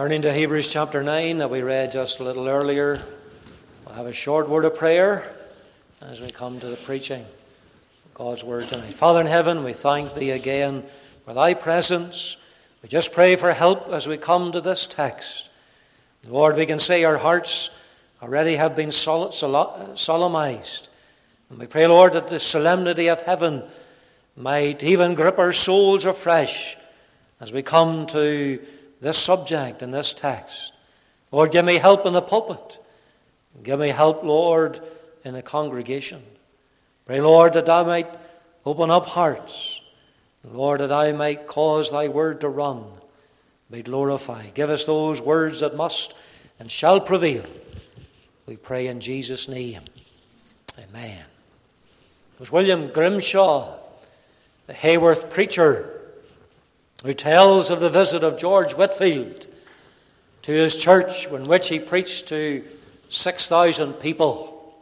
Turning to Hebrews chapter 9 that we read just a little earlier, we'll have a short word of prayer as we come to the preaching of God's word tonight. Father in heaven, we thank thee again for thy presence. We just pray for help as we come to this text. Lord, we can say our hearts already have been solemnized. And we pray, Lord, that the solemnity of heaven might even grip our souls afresh as we come to this subject and this text. Lord, give me help in the pulpit. Give me help, Lord, in the congregation. Pray, Lord, that I might open up hearts. Lord, that I might cause thy word to run, be glorified. Give us those words that must and shall prevail. We pray in Jesus' name. Amen. It was William Grimshaw, the Haworth preacher, who tells of the visit of George Whitefield to his church in which he preached to 6,000 people.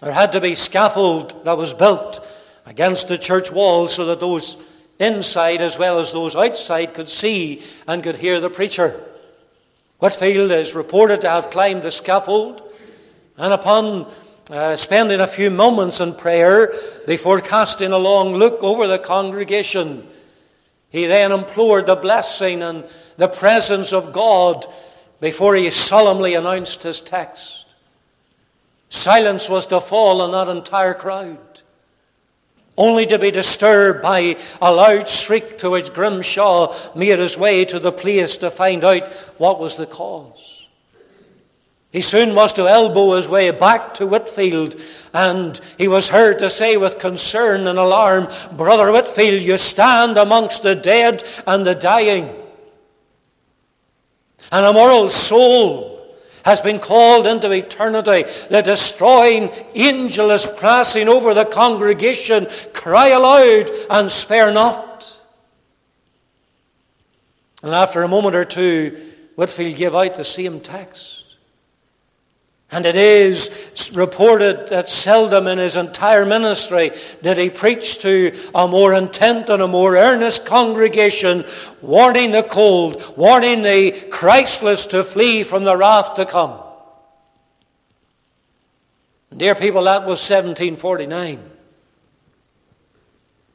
There had to be scaffold that was built against the church wall so that those inside as well as those outside could see and could hear the preacher. Whitefield is reported to have climbed the scaffold and upon uh, spending a few moments in prayer before casting a long look over the congregation, he then implored the blessing and the presence of God before he solemnly announced his text. Silence was to fall on that entire crowd, only to be disturbed by a loud shriek to which Grimshaw made his way to the place to find out what was the cause. He soon was to elbow his way back to Whitefield, and he was heard to say with concern and alarm, Brother Whitefield, you stand amongst the dead and the dying. And a moral soul has been called into eternity. The destroying angel is passing over the congregation. Cry aloud and spare not. And after a moment or two, Whitefield gave out the same text. And it is reported that seldom in his entire ministry did he preach to a more intent and a more earnest congregation, warning the cold, warning the Christless to flee from the wrath to come. Dear people, that was 1749.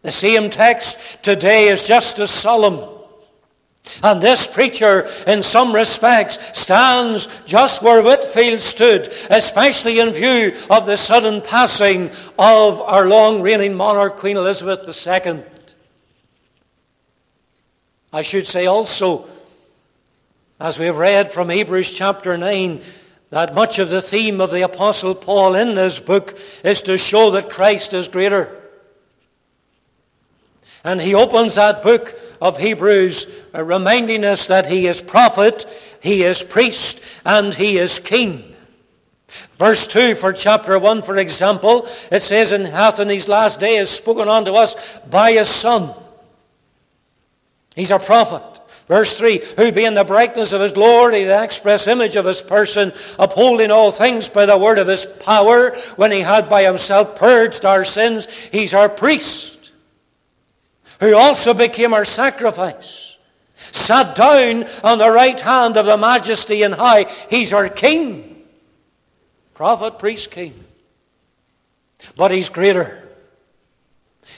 The same text today is just as solemn. And this preacher, in some respects, stands just where Whitefield stood, especially in view of the sudden passing of our long reigning monarch, Queen Elizabeth II. I should say also, as we have read from Hebrews chapter 9, that much of the theme of the Apostle Paul in this book is to show that Christ is greater. And he opens that book of Hebrews uh, reminding us that he is prophet, he is priest, and he is king. Verse 2 for chapter 1, for example, it says, And hath in these last days spoken unto us by his Son. He's a prophet. Verse 3 Who being the brightness of his glory, the express image of his person, upholding all things by the word of his power, when he had by himself purged our sins, he's our priest who also became our sacrifice, sat down on the right hand of the majesty and high. He's our king, prophet, priest, king. But he's greater.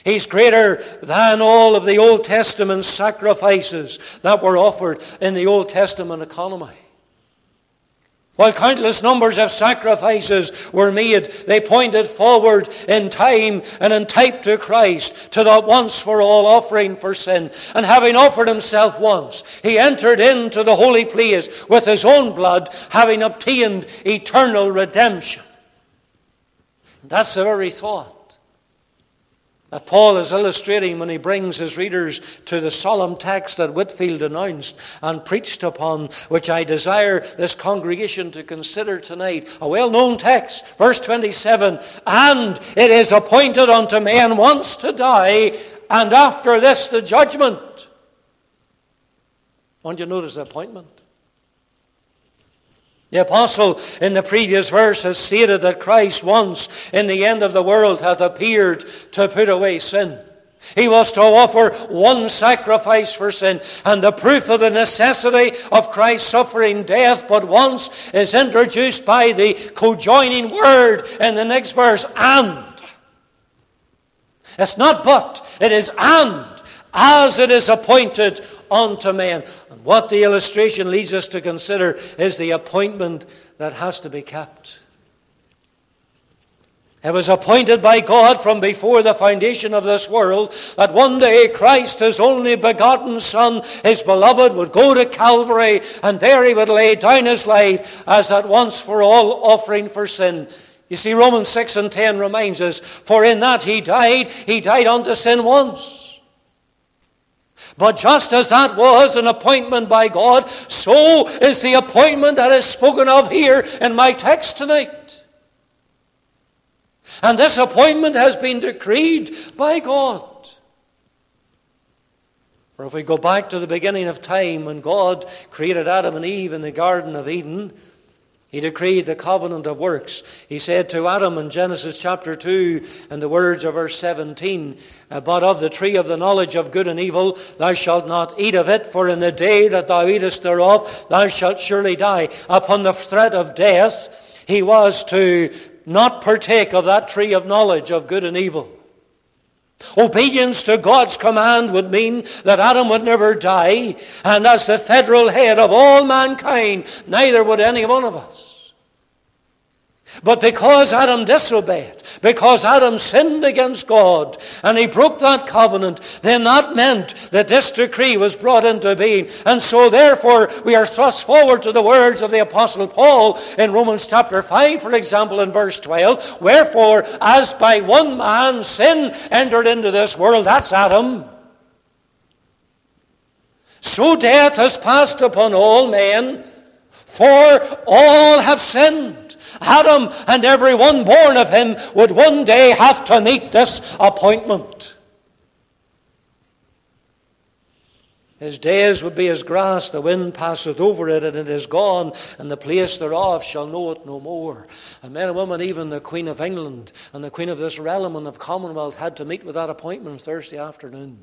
He's greater than all of the Old Testament sacrifices that were offered in the Old Testament economy. While countless numbers of sacrifices were made, they pointed forward in time and in type to Christ, to that once for all offering for sin. And having offered himself once, he entered into the holy place with his own blood, having obtained eternal redemption. That's the very thought that Paul is illustrating when he brings his readers to the solemn text that Whitefield announced and preached upon, which I desire this congregation to consider tonight. A well known text, verse 27 And it is appointed unto man once to die, and after this the judgment. Want you notice the appointment? The apostle in the previous verse has stated that Christ once in the end of the world hath appeared to put away sin. He was to offer one sacrifice for sin. And the proof of the necessity of Christ's suffering death but once is introduced by the co-joining word in the next verse, and. It's not but, it is and, as it is appointed unto men. What the illustration leads us to consider is the appointment that has to be kept. It was appointed by God from before the foundation of this world that one day Christ, his only begotten Son, his beloved, would go to Calvary and there he would lay down his life as that once for all offering for sin. You see, Romans 6 and 10 reminds us, for in that he died, he died unto sin once. But just as that was an appointment by God, so is the appointment that is spoken of here in my text tonight. And this appointment has been decreed by God. For if we go back to the beginning of time when God created Adam and Eve in the Garden of Eden, he decreed the covenant of works. He said to Adam in Genesis chapter 2, and the words of verse 17, uh, But of the tree of the knowledge of good and evil thou shalt not eat of it, for in the day that thou eatest thereof thou shalt surely die. Upon the threat of death, he was to not partake of that tree of knowledge of good and evil. Obedience to God's command would mean that Adam would never die, and as the federal head of all mankind, neither would any one of us. But because Adam disobeyed, because Adam sinned against God, and he broke that covenant, then that meant that this decree was brought into being. And so therefore we are thrust forward to the words of the Apostle Paul in Romans chapter 5, for example, in verse 12. Wherefore, as by one man sin entered into this world, that's Adam, so death has passed upon all men, for all have sinned. Adam and every one born of him would one day have to meet this appointment. His days would be as grass, the wind passeth over it, and it is gone, and the place thereof shall know it no more. And men and women, even the Queen of England and the Queen of this realm and of Commonwealth, had to meet with that appointment Thursday afternoon.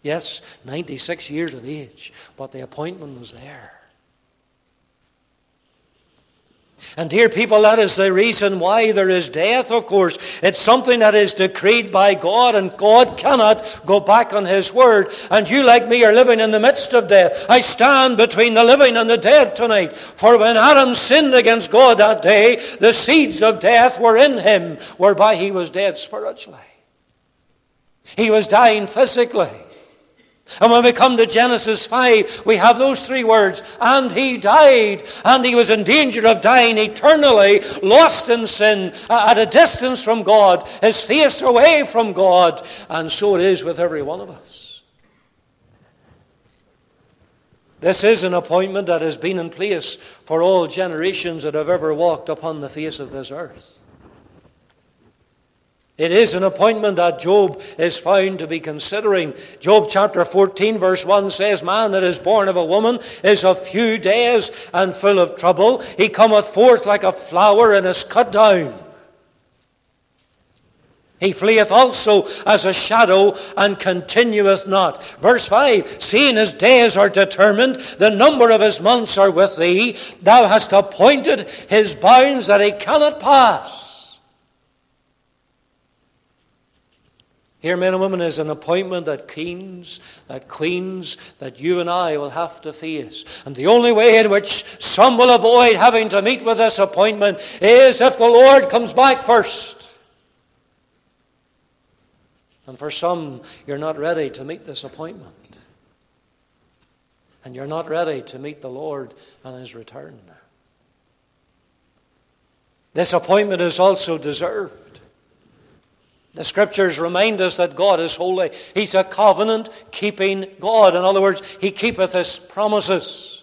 Yes, 96 years of age, but the appointment was there. And dear people, that is the reason why there is death, of course. It's something that is decreed by God, and God cannot go back on His word. And you, like me, are living in the midst of death. I stand between the living and the dead tonight. For when Adam sinned against God that day, the seeds of death were in him, whereby he was dead spiritually. He was dying physically. And when we come to Genesis 5, we have those three words, and he died, and he was in danger of dying eternally, lost in sin, at a distance from God, his face away from God. And so it is with every one of us. This is an appointment that has been in place for all generations that have ever walked upon the face of this earth. It is an appointment that Job is found to be considering. Job chapter 14 verse 1 says, Man that is born of a woman is of few days and full of trouble. He cometh forth like a flower and is cut down. He fleeth also as a shadow and continueth not. Verse 5, seeing his days are determined, the number of his months are with thee, thou hast appointed his bounds that he cannot pass. Here, men and women, is an appointment that kings, that queens, that you and I will have to face. And the only way in which some will avoid having to meet with this appointment is if the Lord comes back first. And for some, you're not ready to meet this appointment. And you're not ready to meet the Lord on his return. This appointment is also deserved. The scriptures remind us that God is holy. He's a covenant keeping God. In other words, He keepeth His promises.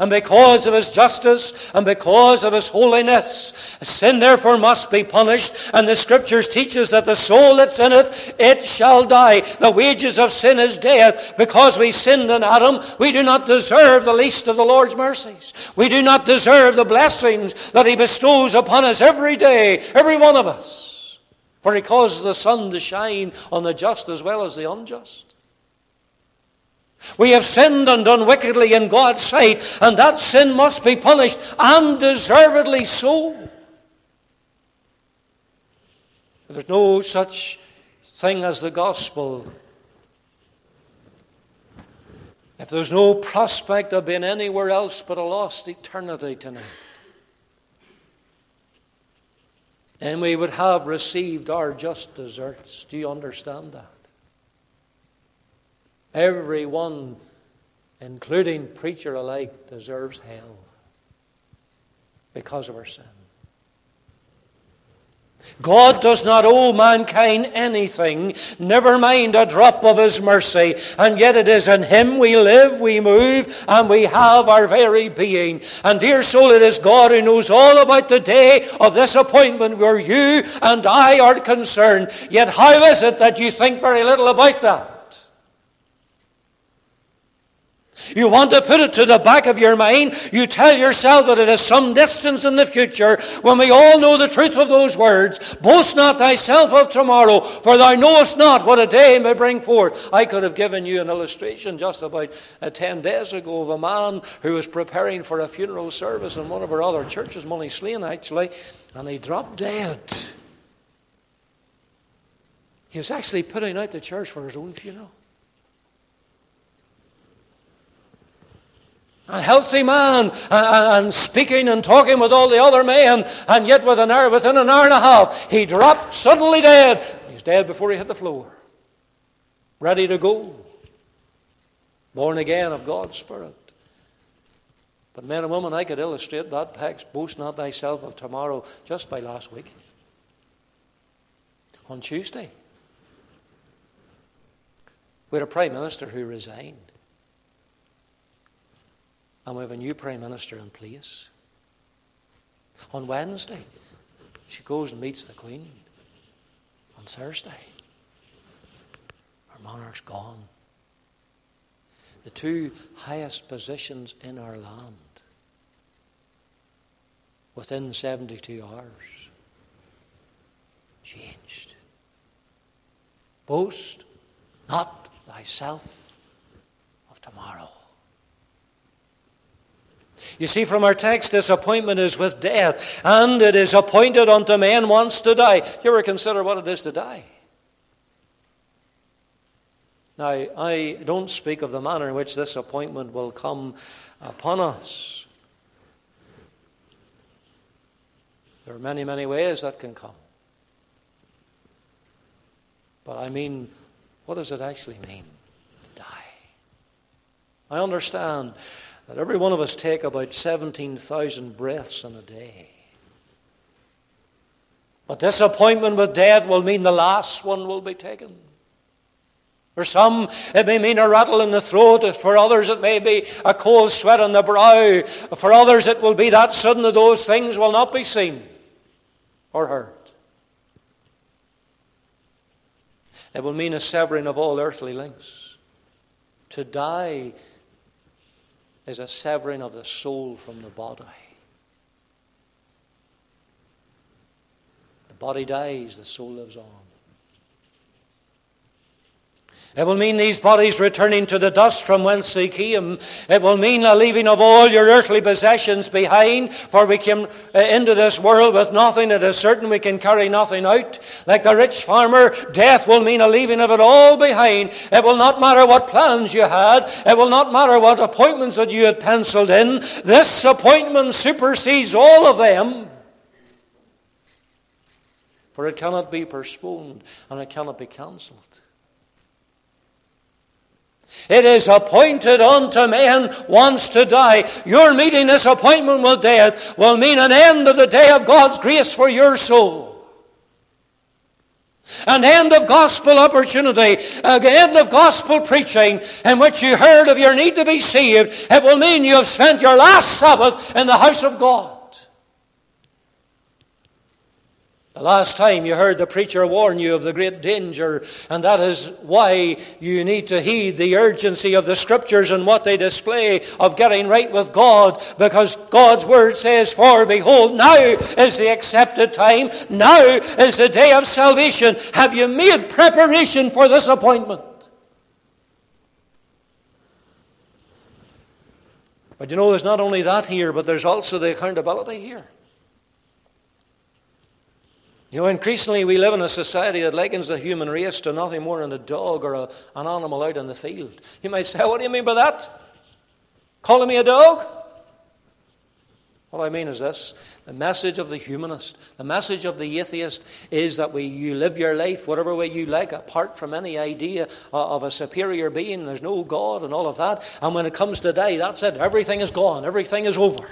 And because of His justice and because of His holiness, sin therefore must be punished. And the scriptures teach us that the soul that sinneth, it shall die. The wages of sin is death. Because we sinned in Adam, we do not deserve the least of the Lord's mercies. We do not deserve the blessings that He bestows upon us every day, every one of us. For he causes the sun to shine on the just as well as the unjust. We have sinned and done wickedly in God's sight, and that sin must be punished, and deservedly so. There's no such thing as the gospel. If there's no prospect of being anywhere else but a lost eternity tonight, and we would have received our just deserts. Do you understand that? Everyone, including preacher alike, deserves hell because of our sin. God does not owe mankind anything, never mind a drop of His mercy, and yet it is in Him we live, we move, and we have our very being. And dear soul, it is God who knows all about the day of this appointment where you and I are concerned. Yet how is it that you think very little about that? You want to put it to the back of your mind. You tell yourself that it is some distance in the future when we all know the truth of those words. Boast not thyself of tomorrow, for thou knowest not what a day may bring forth. I could have given you an illustration just about uh, 10 days ago of a man who was preparing for a funeral service in one of our other churches, Moneyslane actually, and he dropped dead. He was actually putting out the church for his own funeral. A healthy man, and, and, speaking and talking with all the other men, and yet with an hour, within an hour and a half, he dropped suddenly dead. He's dead before he hit the floor. Ready to go. Born again of God's Spirit. But men and women, I could illustrate that text, boast not thyself of tomorrow, just by last week. On Tuesday, we had a Prime Minister who resigned. And we have a new Prime Minister in place. On Wednesday, she goes and meets the Queen. On Thursday, our monarch's gone. The two highest positions in our land within 72 hours changed. Boast not thyself of tomorrow. You see, from our text, this appointment is with death, and it is appointed unto man once to die. You ever consider what it is to die? Now, I don't speak of the manner in which this appointment will come upon us. There are many, many ways that can come. But I mean, what does it actually mean to die? I understand that every one of us take about 17,000 breaths in a day. But disappointment with death will mean the last one will be taken. For some, it may mean a rattle in the throat. For others, it may be a cold sweat on the brow. For others, it will be that sudden that those things will not be seen or heard. It will mean a severing of all earthly links. To die is a severing of the soul from the body. The body dies, the soul lives on. It will mean these bodies returning to the dust from whence they came. It will mean a leaving of all your earthly possessions behind, for we came uh, into this world with nothing. It is certain we can carry nothing out. Like the rich farmer, death will mean a leaving of it all behind. It will not matter what plans you had. It will not matter what appointments that you had penciled in. This appointment supersedes all of them. For it cannot be postponed and it cannot be cancelled. It is appointed unto man once to die. Your meeting this appointment with death will mean an end of the day of God's grace for your soul. An end of gospel opportunity, an end of gospel preaching in which you heard of your need to be saved. It will mean you have spent your last Sabbath in the house of God. The last time you heard the preacher warn you of the great danger, and that is why you need to heed the urgency of the scriptures and what they display of getting right with God, because God's word says, For behold, now is the accepted time, now is the day of salvation. Have you made preparation for this appointment? But you know, there's not only that here, but there's also the accountability here. You know, increasingly we live in a society that likens the human race to nothing more than a dog or a, an animal out in the field. You might say, What do you mean by that? Calling me a dog? What I mean is this the message of the humanist, the message of the atheist is that we, you live your life whatever way you like, apart from any idea of a superior being. There's no God and all of that. And when it comes to die, that's it. Everything is gone, everything is over.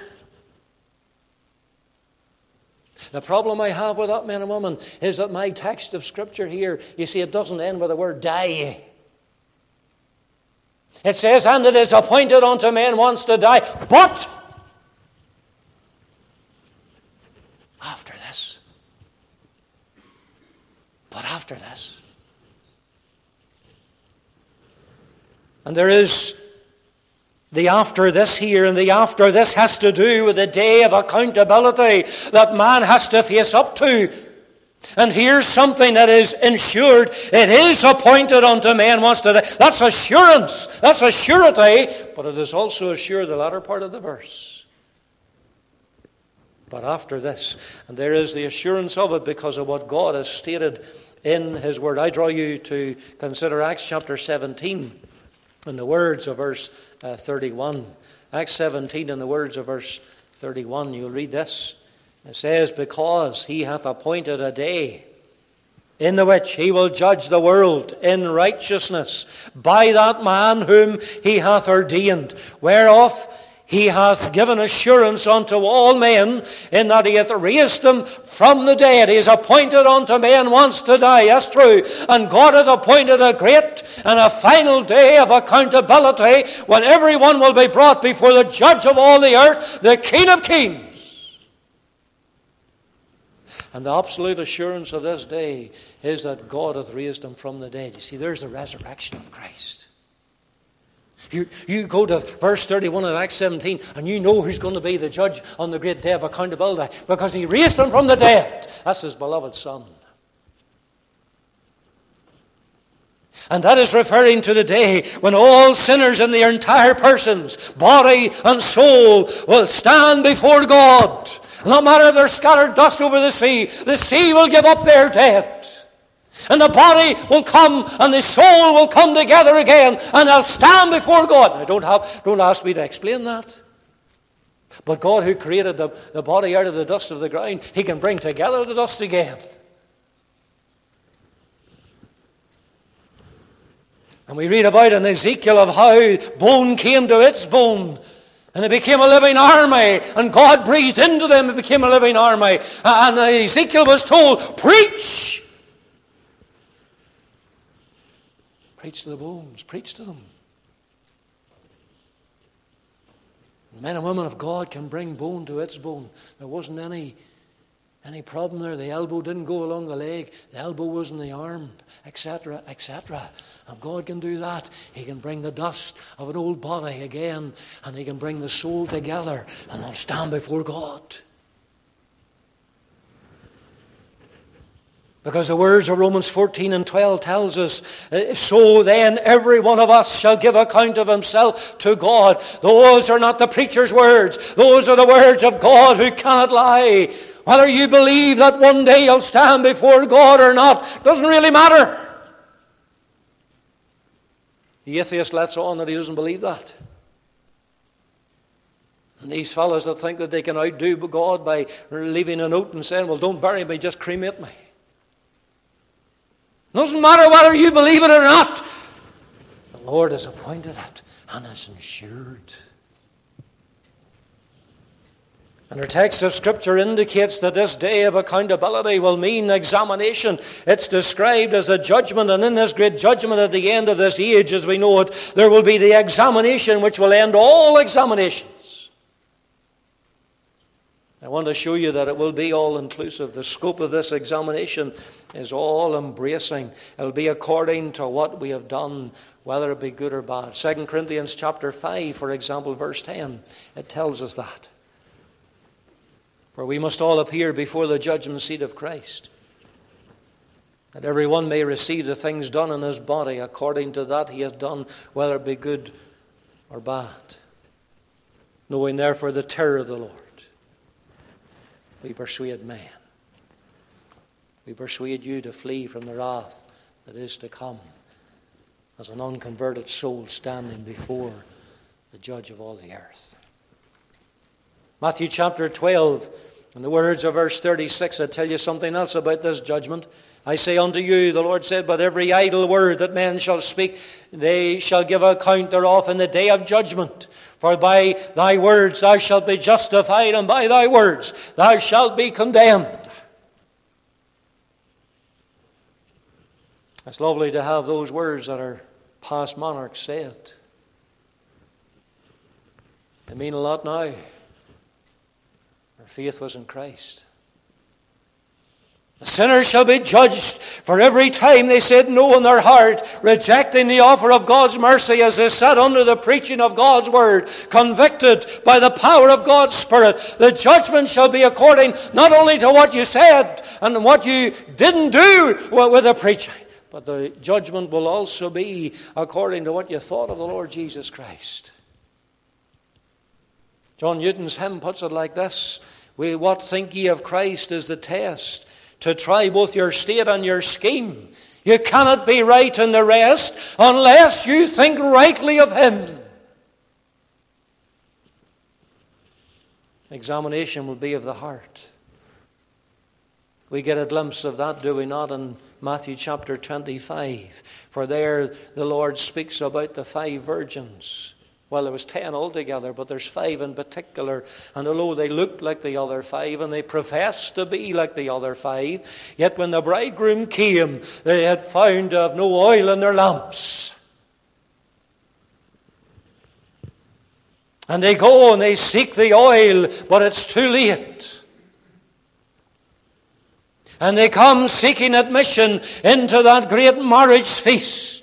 The problem I have with that, man and woman, is that my text of Scripture here, you see, it doesn't end with the word die. It says, and it is appointed unto man once to die, but after this. But after this. And there is the after this here and the after this has to do with the day of accountability that man has to face up to. And here's something that is ensured. It is appointed unto man once to die. That's assurance. That's a surety. But it is also assured the latter part of the verse. But after this, and there is the assurance of it because of what God has stated in His Word. I draw you to consider Acts chapter 17 in the words of verse uh, 31. Acts 17, in the words of verse 31, you'll read this. It says, Because he hath appointed a day in the which he will judge the world in righteousness by that man whom he hath ordained, whereof he hath given assurance unto all men in that he hath raised them from the dead. He has appointed unto men once to die. That's true. And God hath appointed a great and a final day of accountability when everyone will be brought before the judge of all the earth, the King of kings. And the absolute assurance of this day is that God hath raised him from the dead. You see, there's the resurrection of Christ. You, you go to verse 31 of Acts 17 and you know who's going to be the judge on the great day of accountability because he raised him from the dead. That's his beloved Son. And that is referring to the day when all sinners in their entire persons, body and soul, will stand before God. No matter if they're scattered dust over the sea, the sea will give up their dead. And the body will come and the soul will come together again and they'll stand before God. Now, don't, have, don't ask me to explain that. But God, who created the, the body out of the dust of the ground, He can bring together the dust again. And we read about in Ezekiel of how bone came to its bone. And it became a living army. And God breathed into them. It became a living army. And Ezekiel was told, Preach! Preach to the bones, preach to them. Men and women of God can bring bone to its bone. There wasn't any, any problem there. The elbow didn't go along the leg, the elbow was in the arm, etc., etc. And God can do that. He can bring the dust of an old body again, and He can bring the soul together, and they'll stand before God. Because the words of Romans 14 and 12 tells us, uh, so then every one of us shall give account of himself to God. Those are not the preacher's words. Those are the words of God who cannot lie. Whether you believe that one day you'll stand before God or not doesn't really matter. The atheist lets on that he doesn't believe that. And these fellows that think that they can outdo God by leaving a note and saying, well, don't bury me, just cremate me. Doesn't matter whether you believe it or not. The Lord has appointed it and has ensured. And our text of Scripture indicates that this day of accountability will mean examination. It's described as a judgment, and in this great judgment at the end of this age, as we know it, there will be the examination which will end all examinations. I want to show you that it will be all inclusive. The scope of this examination is all embracing. It'll be according to what we have done, whether it be good or bad. 2 Corinthians chapter 5, for example, verse 10, it tells us that. For we must all appear before the judgment seat of Christ, that every one may receive the things done in his body according to that he hath done, whether it be good or bad. Knowing therefore the terror of the Lord we persuade men. We persuade you to flee from the wrath that is to come as an unconverted soul standing before the judge of all the earth. Matthew chapter 12, and the words of verse 36, I tell you something else about this judgment. I say unto you, the Lord said, but every idle word that men shall speak, they shall give account thereof in the day of judgment. For by thy words thou shalt be justified, and by thy words thou shalt be condemned. It's lovely to have those words that our past monarchs said. They mean a lot now. Our faith was in Christ. The sinners shall be judged for every time they said no in their heart, rejecting the offer of God's mercy as they sat under the preaching of God's word, convicted by the power of God's Spirit. The judgment shall be according not only to what you said and what you didn't do with the preaching, but the judgment will also be according to what you thought of the Lord Jesus Christ. John Newton's hymn puts it like this we, What think ye of Christ is the test to try both your state and your scheme. You cannot be right in the rest unless you think rightly of Him. Examination will be of the heart. We get a glimpse of that, do we not, in Matthew chapter 25? For there the Lord speaks about the five virgins. Well, there was ten altogether, but there's five in particular. And although they looked like the other five and they professed to be like the other five, yet when the bridegroom came, they had found to have no oil in their lamps. And they go and they seek the oil, but it's too late. And they come seeking admission into that great marriage feast.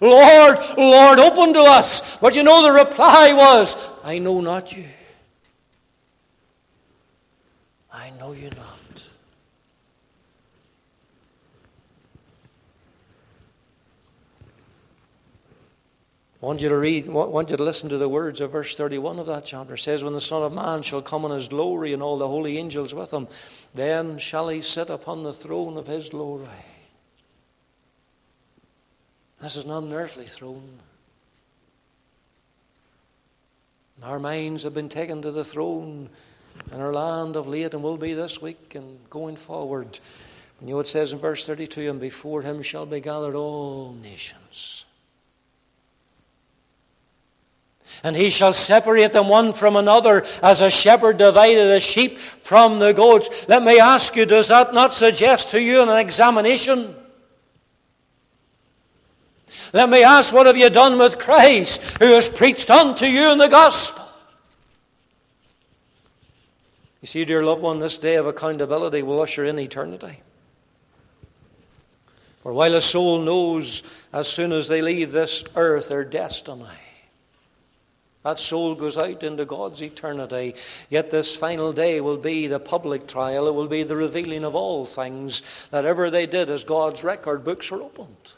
Lord, Lord, open to us. But you know the reply was, I know not you. I know you not. I want you to read, I want you to listen to the words of verse 31 of that chapter. It says, When the Son of Man shall come in his glory and all the holy angels with him, then shall he sit upon the throne of his glory. This is an earthly throne. Our minds have been taken to the throne in our land of late and will be this week and going forward. You know it says in verse 32 and before him shall be gathered all nations. And he shall separate them one from another as a shepherd divided the sheep from the goats. Let me ask you, does that not suggest to you an examination? Let me ask, what have you done with Christ who has preached unto you in the gospel? You see, dear loved one, this day of accountability will usher in eternity. For while a soul knows as soon as they leave this earth their destiny, that soul goes out into God's eternity. Yet this final day will be the public trial. It will be the revealing of all things that ever they did as God's record books are opened.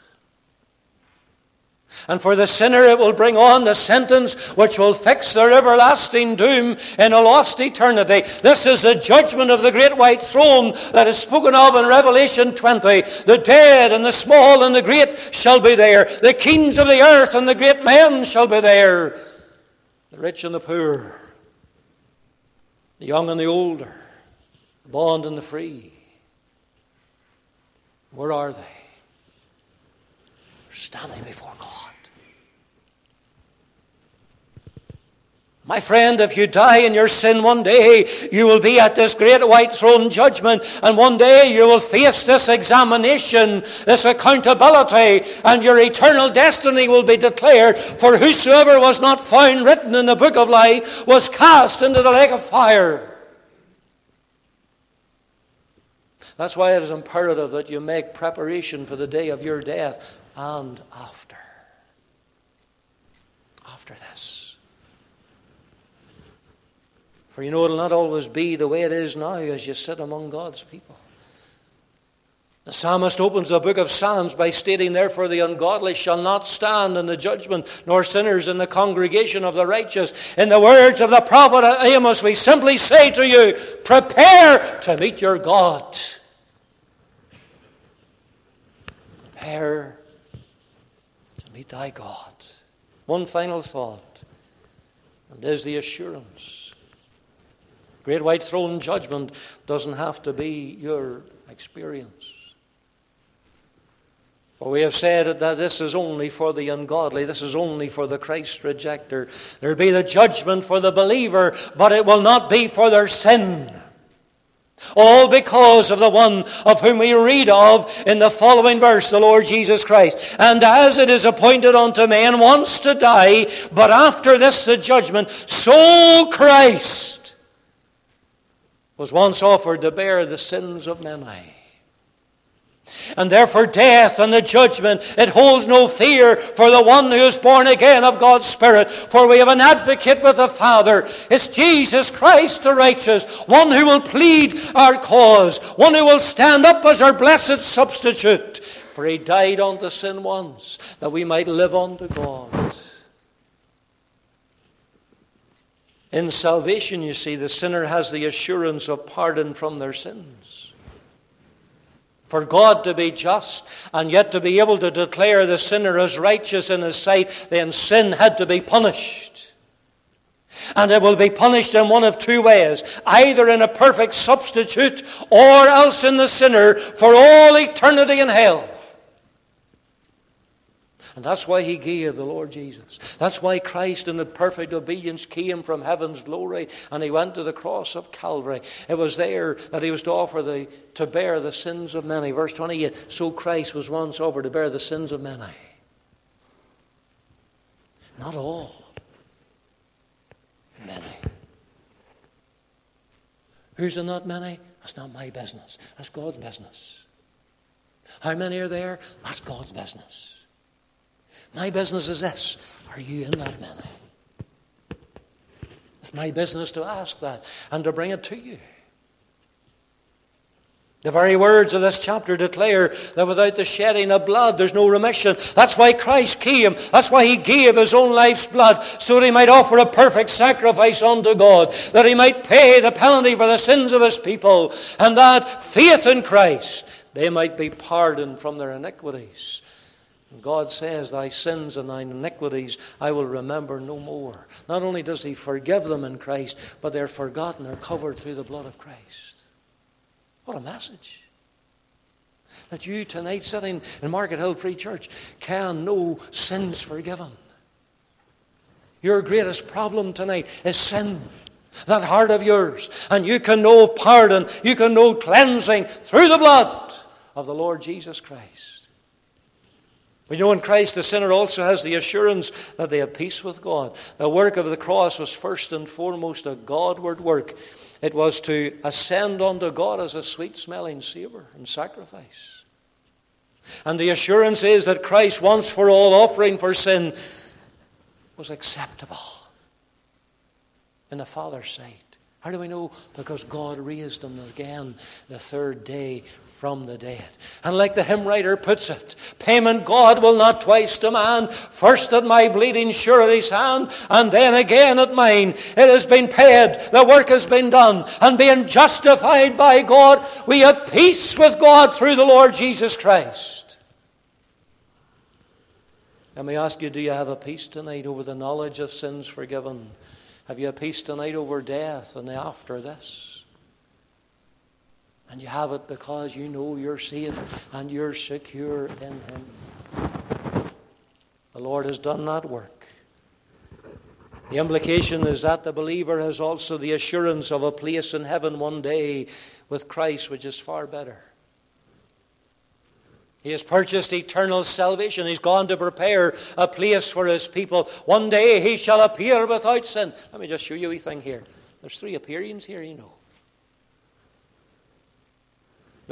And for the sinner, it will bring on the sentence which will fix their everlasting doom in a lost eternity. This is the judgment of the great white throne that is spoken of in Revelation 20. The dead and the small and the great shall be there. The kings of the earth and the great men shall be there. The rich and the poor. The young and the older. The bond and the free. Where are they? standing before God. My friend, if you die in your sin one day, you will be at this great white throne judgment, and one day you will face this examination, this accountability, and your eternal destiny will be declared. For whosoever was not found written in the book of life was cast into the lake of fire. That's why it is imperative that you make preparation for the day of your death and after. After this. For you know it'll not always be the way it is now as you sit among God's people. The psalmist opens the book of Psalms by stating, Therefore, the ungodly shall not stand in the judgment, nor sinners in the congregation of the righteous. In the words of the prophet Amos, we simply say to you, Prepare to meet your God. Prepare to meet thy God. One final thought, and is the assurance. Great white throne judgment doesn't have to be your experience. For we have said that this is only for the ungodly, this is only for the Christ rejecter. There'll be the judgment for the believer, but it will not be for their sin. All because of the one of whom we read of in the following verse, the Lord Jesus Christ. And as it is appointed unto man once to die, but after this the judgment, so Christ was once offered to bear the sins of many. And therefore, death and the judgment, it holds no fear for the one who is born again of God's Spirit. For we have an advocate with the Father. It's Jesus Christ the righteous, one who will plead our cause, one who will stand up as our blessed substitute. For he died unto sin once, that we might live unto God. In salvation, you see, the sinner has the assurance of pardon from their sins for God to be just and yet to be able to declare the sinner as righteous in his sight, then sin had to be punished. And it will be punished in one of two ways either in a perfect substitute or else in the sinner for all eternity in hell. And that's why he gave the Lord Jesus. That's why Christ, in the perfect obedience, came from heaven's glory and he went to the cross of Calvary. It was there that he was to offer the, to bear the sins of many. Verse 28 So Christ was once offered to bear the sins of many. Not all, many. Who's in that many? That's not my business. That's God's business. How many are there? That's God's business. My business is this Are you in that many? It's my business to ask that and to bring it to you. The very words of this chapter declare that without the shedding of blood, there's no remission. That's why Christ came. That's why he gave his own life's blood, so that he might offer a perfect sacrifice unto God, that he might pay the penalty for the sins of his people, and that faith in Christ, they might be pardoned from their iniquities. God says, Thy sins and thine iniquities I will remember no more. Not only does He forgive them in Christ, but they're forgotten, they're covered through the blood of Christ. What a message. That you tonight, sitting in Markethill Free Church, can know sins forgiven. Your greatest problem tonight is sin. That heart of yours. And you can know pardon, you can know cleansing through the blood of the Lord Jesus Christ. We know in Christ the sinner also has the assurance that they have peace with God. The work of the cross was first and foremost a Godward work. It was to ascend unto God as a sweet smelling savour and sacrifice. And the assurance is that Christ, once for all offering for sin, was acceptable in the Father's sight. How do we know? Because God raised him again the third day from the dead. And like the hymn writer puts it, payment God will not twice demand, first at my bleeding surety's hand, and then again at mine. It has been paid, the work has been done, and being justified by God, we have peace with God through the Lord Jesus Christ. Let me ask you, do you have a peace tonight over the knowledge of sins forgiven? Have you a peace tonight over death and after this? And you have it because you know you're safe and you're secure in Him. The Lord has done that work. The implication is that the believer has also the assurance of a place in heaven one day with Christ, which is far better. He has purchased eternal salvation. He's gone to prepare a place for his people. One day he shall appear without sin. Let me just show you a thing here. There's three appearings here, you know.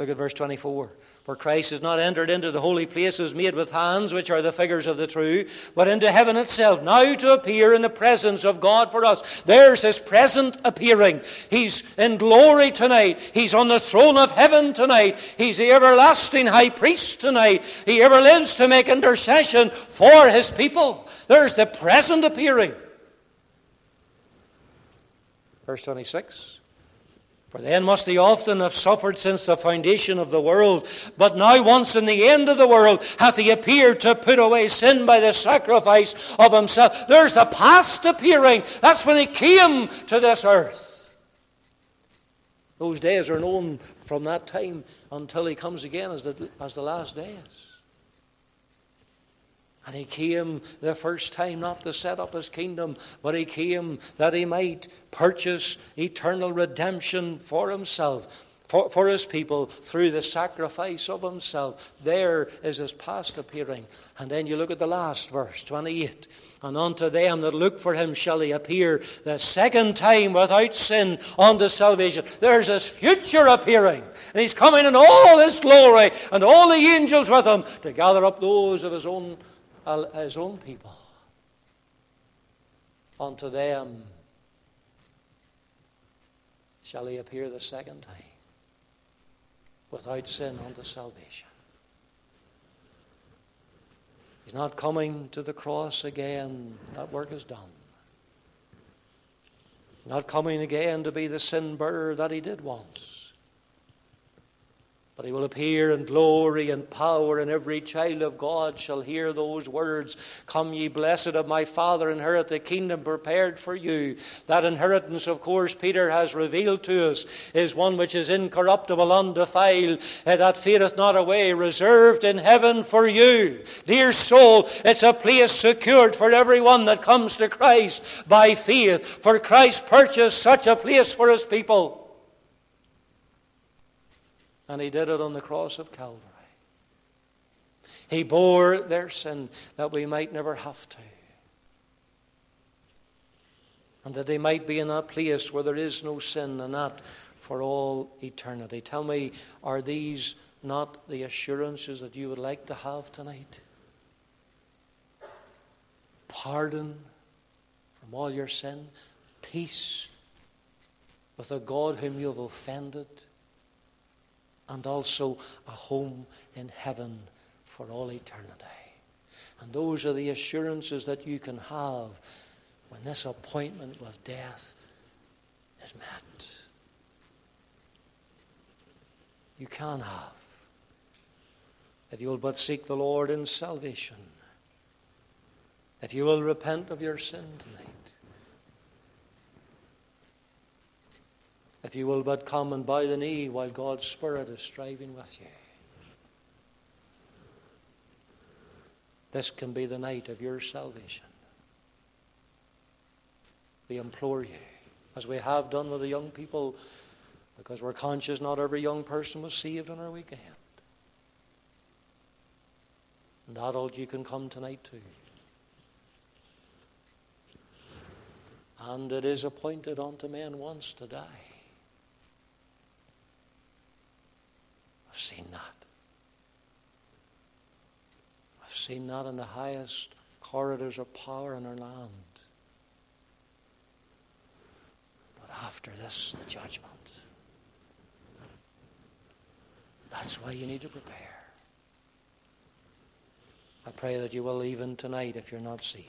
Look at verse 24. For Christ has not entered into the holy places made with hands, which are the figures of the true, but into heaven itself, now to appear in the presence of God for us. There's his present appearing. He's in glory tonight. He's on the throne of heaven tonight. He's the everlasting high priest tonight. He ever lives to make intercession for his people. There's the present appearing. Verse 26. For then must he often have suffered since the foundation of the world. But now, once in the end of the world, hath he appeared to put away sin by the sacrifice of himself. There's the past appearing. That's when he came to this earth. Those days are known from that time until he comes again as the, as the last days. And he came the first time not to set up his kingdom, but he came that he might purchase eternal redemption for himself, for, for his people, through the sacrifice of himself. There is his past appearing. And then you look at the last verse, 28. And unto them that look for him shall he appear the second time without sin unto salvation. There's his future appearing. And he's coming in all his glory and all the angels with him to gather up those of his own his own people. Unto them shall he appear the second time without sin unto salvation. He's not coming to the cross again. That work is done. Not coming again to be the sin bearer that he did once. But he will appear in glory and power, and every child of God shall hear those words Come, ye blessed of my Father, inherit the kingdom prepared for you. That inheritance, of course, Peter has revealed to us, is one which is incorruptible, undefiled, eh, that fadeth not away, reserved in heaven for you. Dear soul, it's a place secured for everyone that comes to Christ by faith, for Christ purchased such a place for his people. And he did it on the cross of Calvary. He bore their sin that we might never have to. And that they might be in that place where there is no sin and that for all eternity. Tell me, are these not the assurances that you would like to have tonight? Pardon from all your sin, peace with a God whom you have offended and also a home in heaven for all eternity. And those are the assurances that you can have when this appointment with death is met. You can have. If you will but seek the Lord in salvation. If you will repent of your sin tonight. If you will but come and bow the knee while God's Spirit is striving with you. This can be the night of your salvation. We implore you, as we have done with the young people, because we're conscious not every young person was saved on our weekend. And adult, you can come tonight too. And it is appointed unto men once to die. I've seen that. I've seen that in the highest corridors of power in our land. But after this, the judgment. That's why you need to prepare. I pray that you will, even tonight, if you're not saved,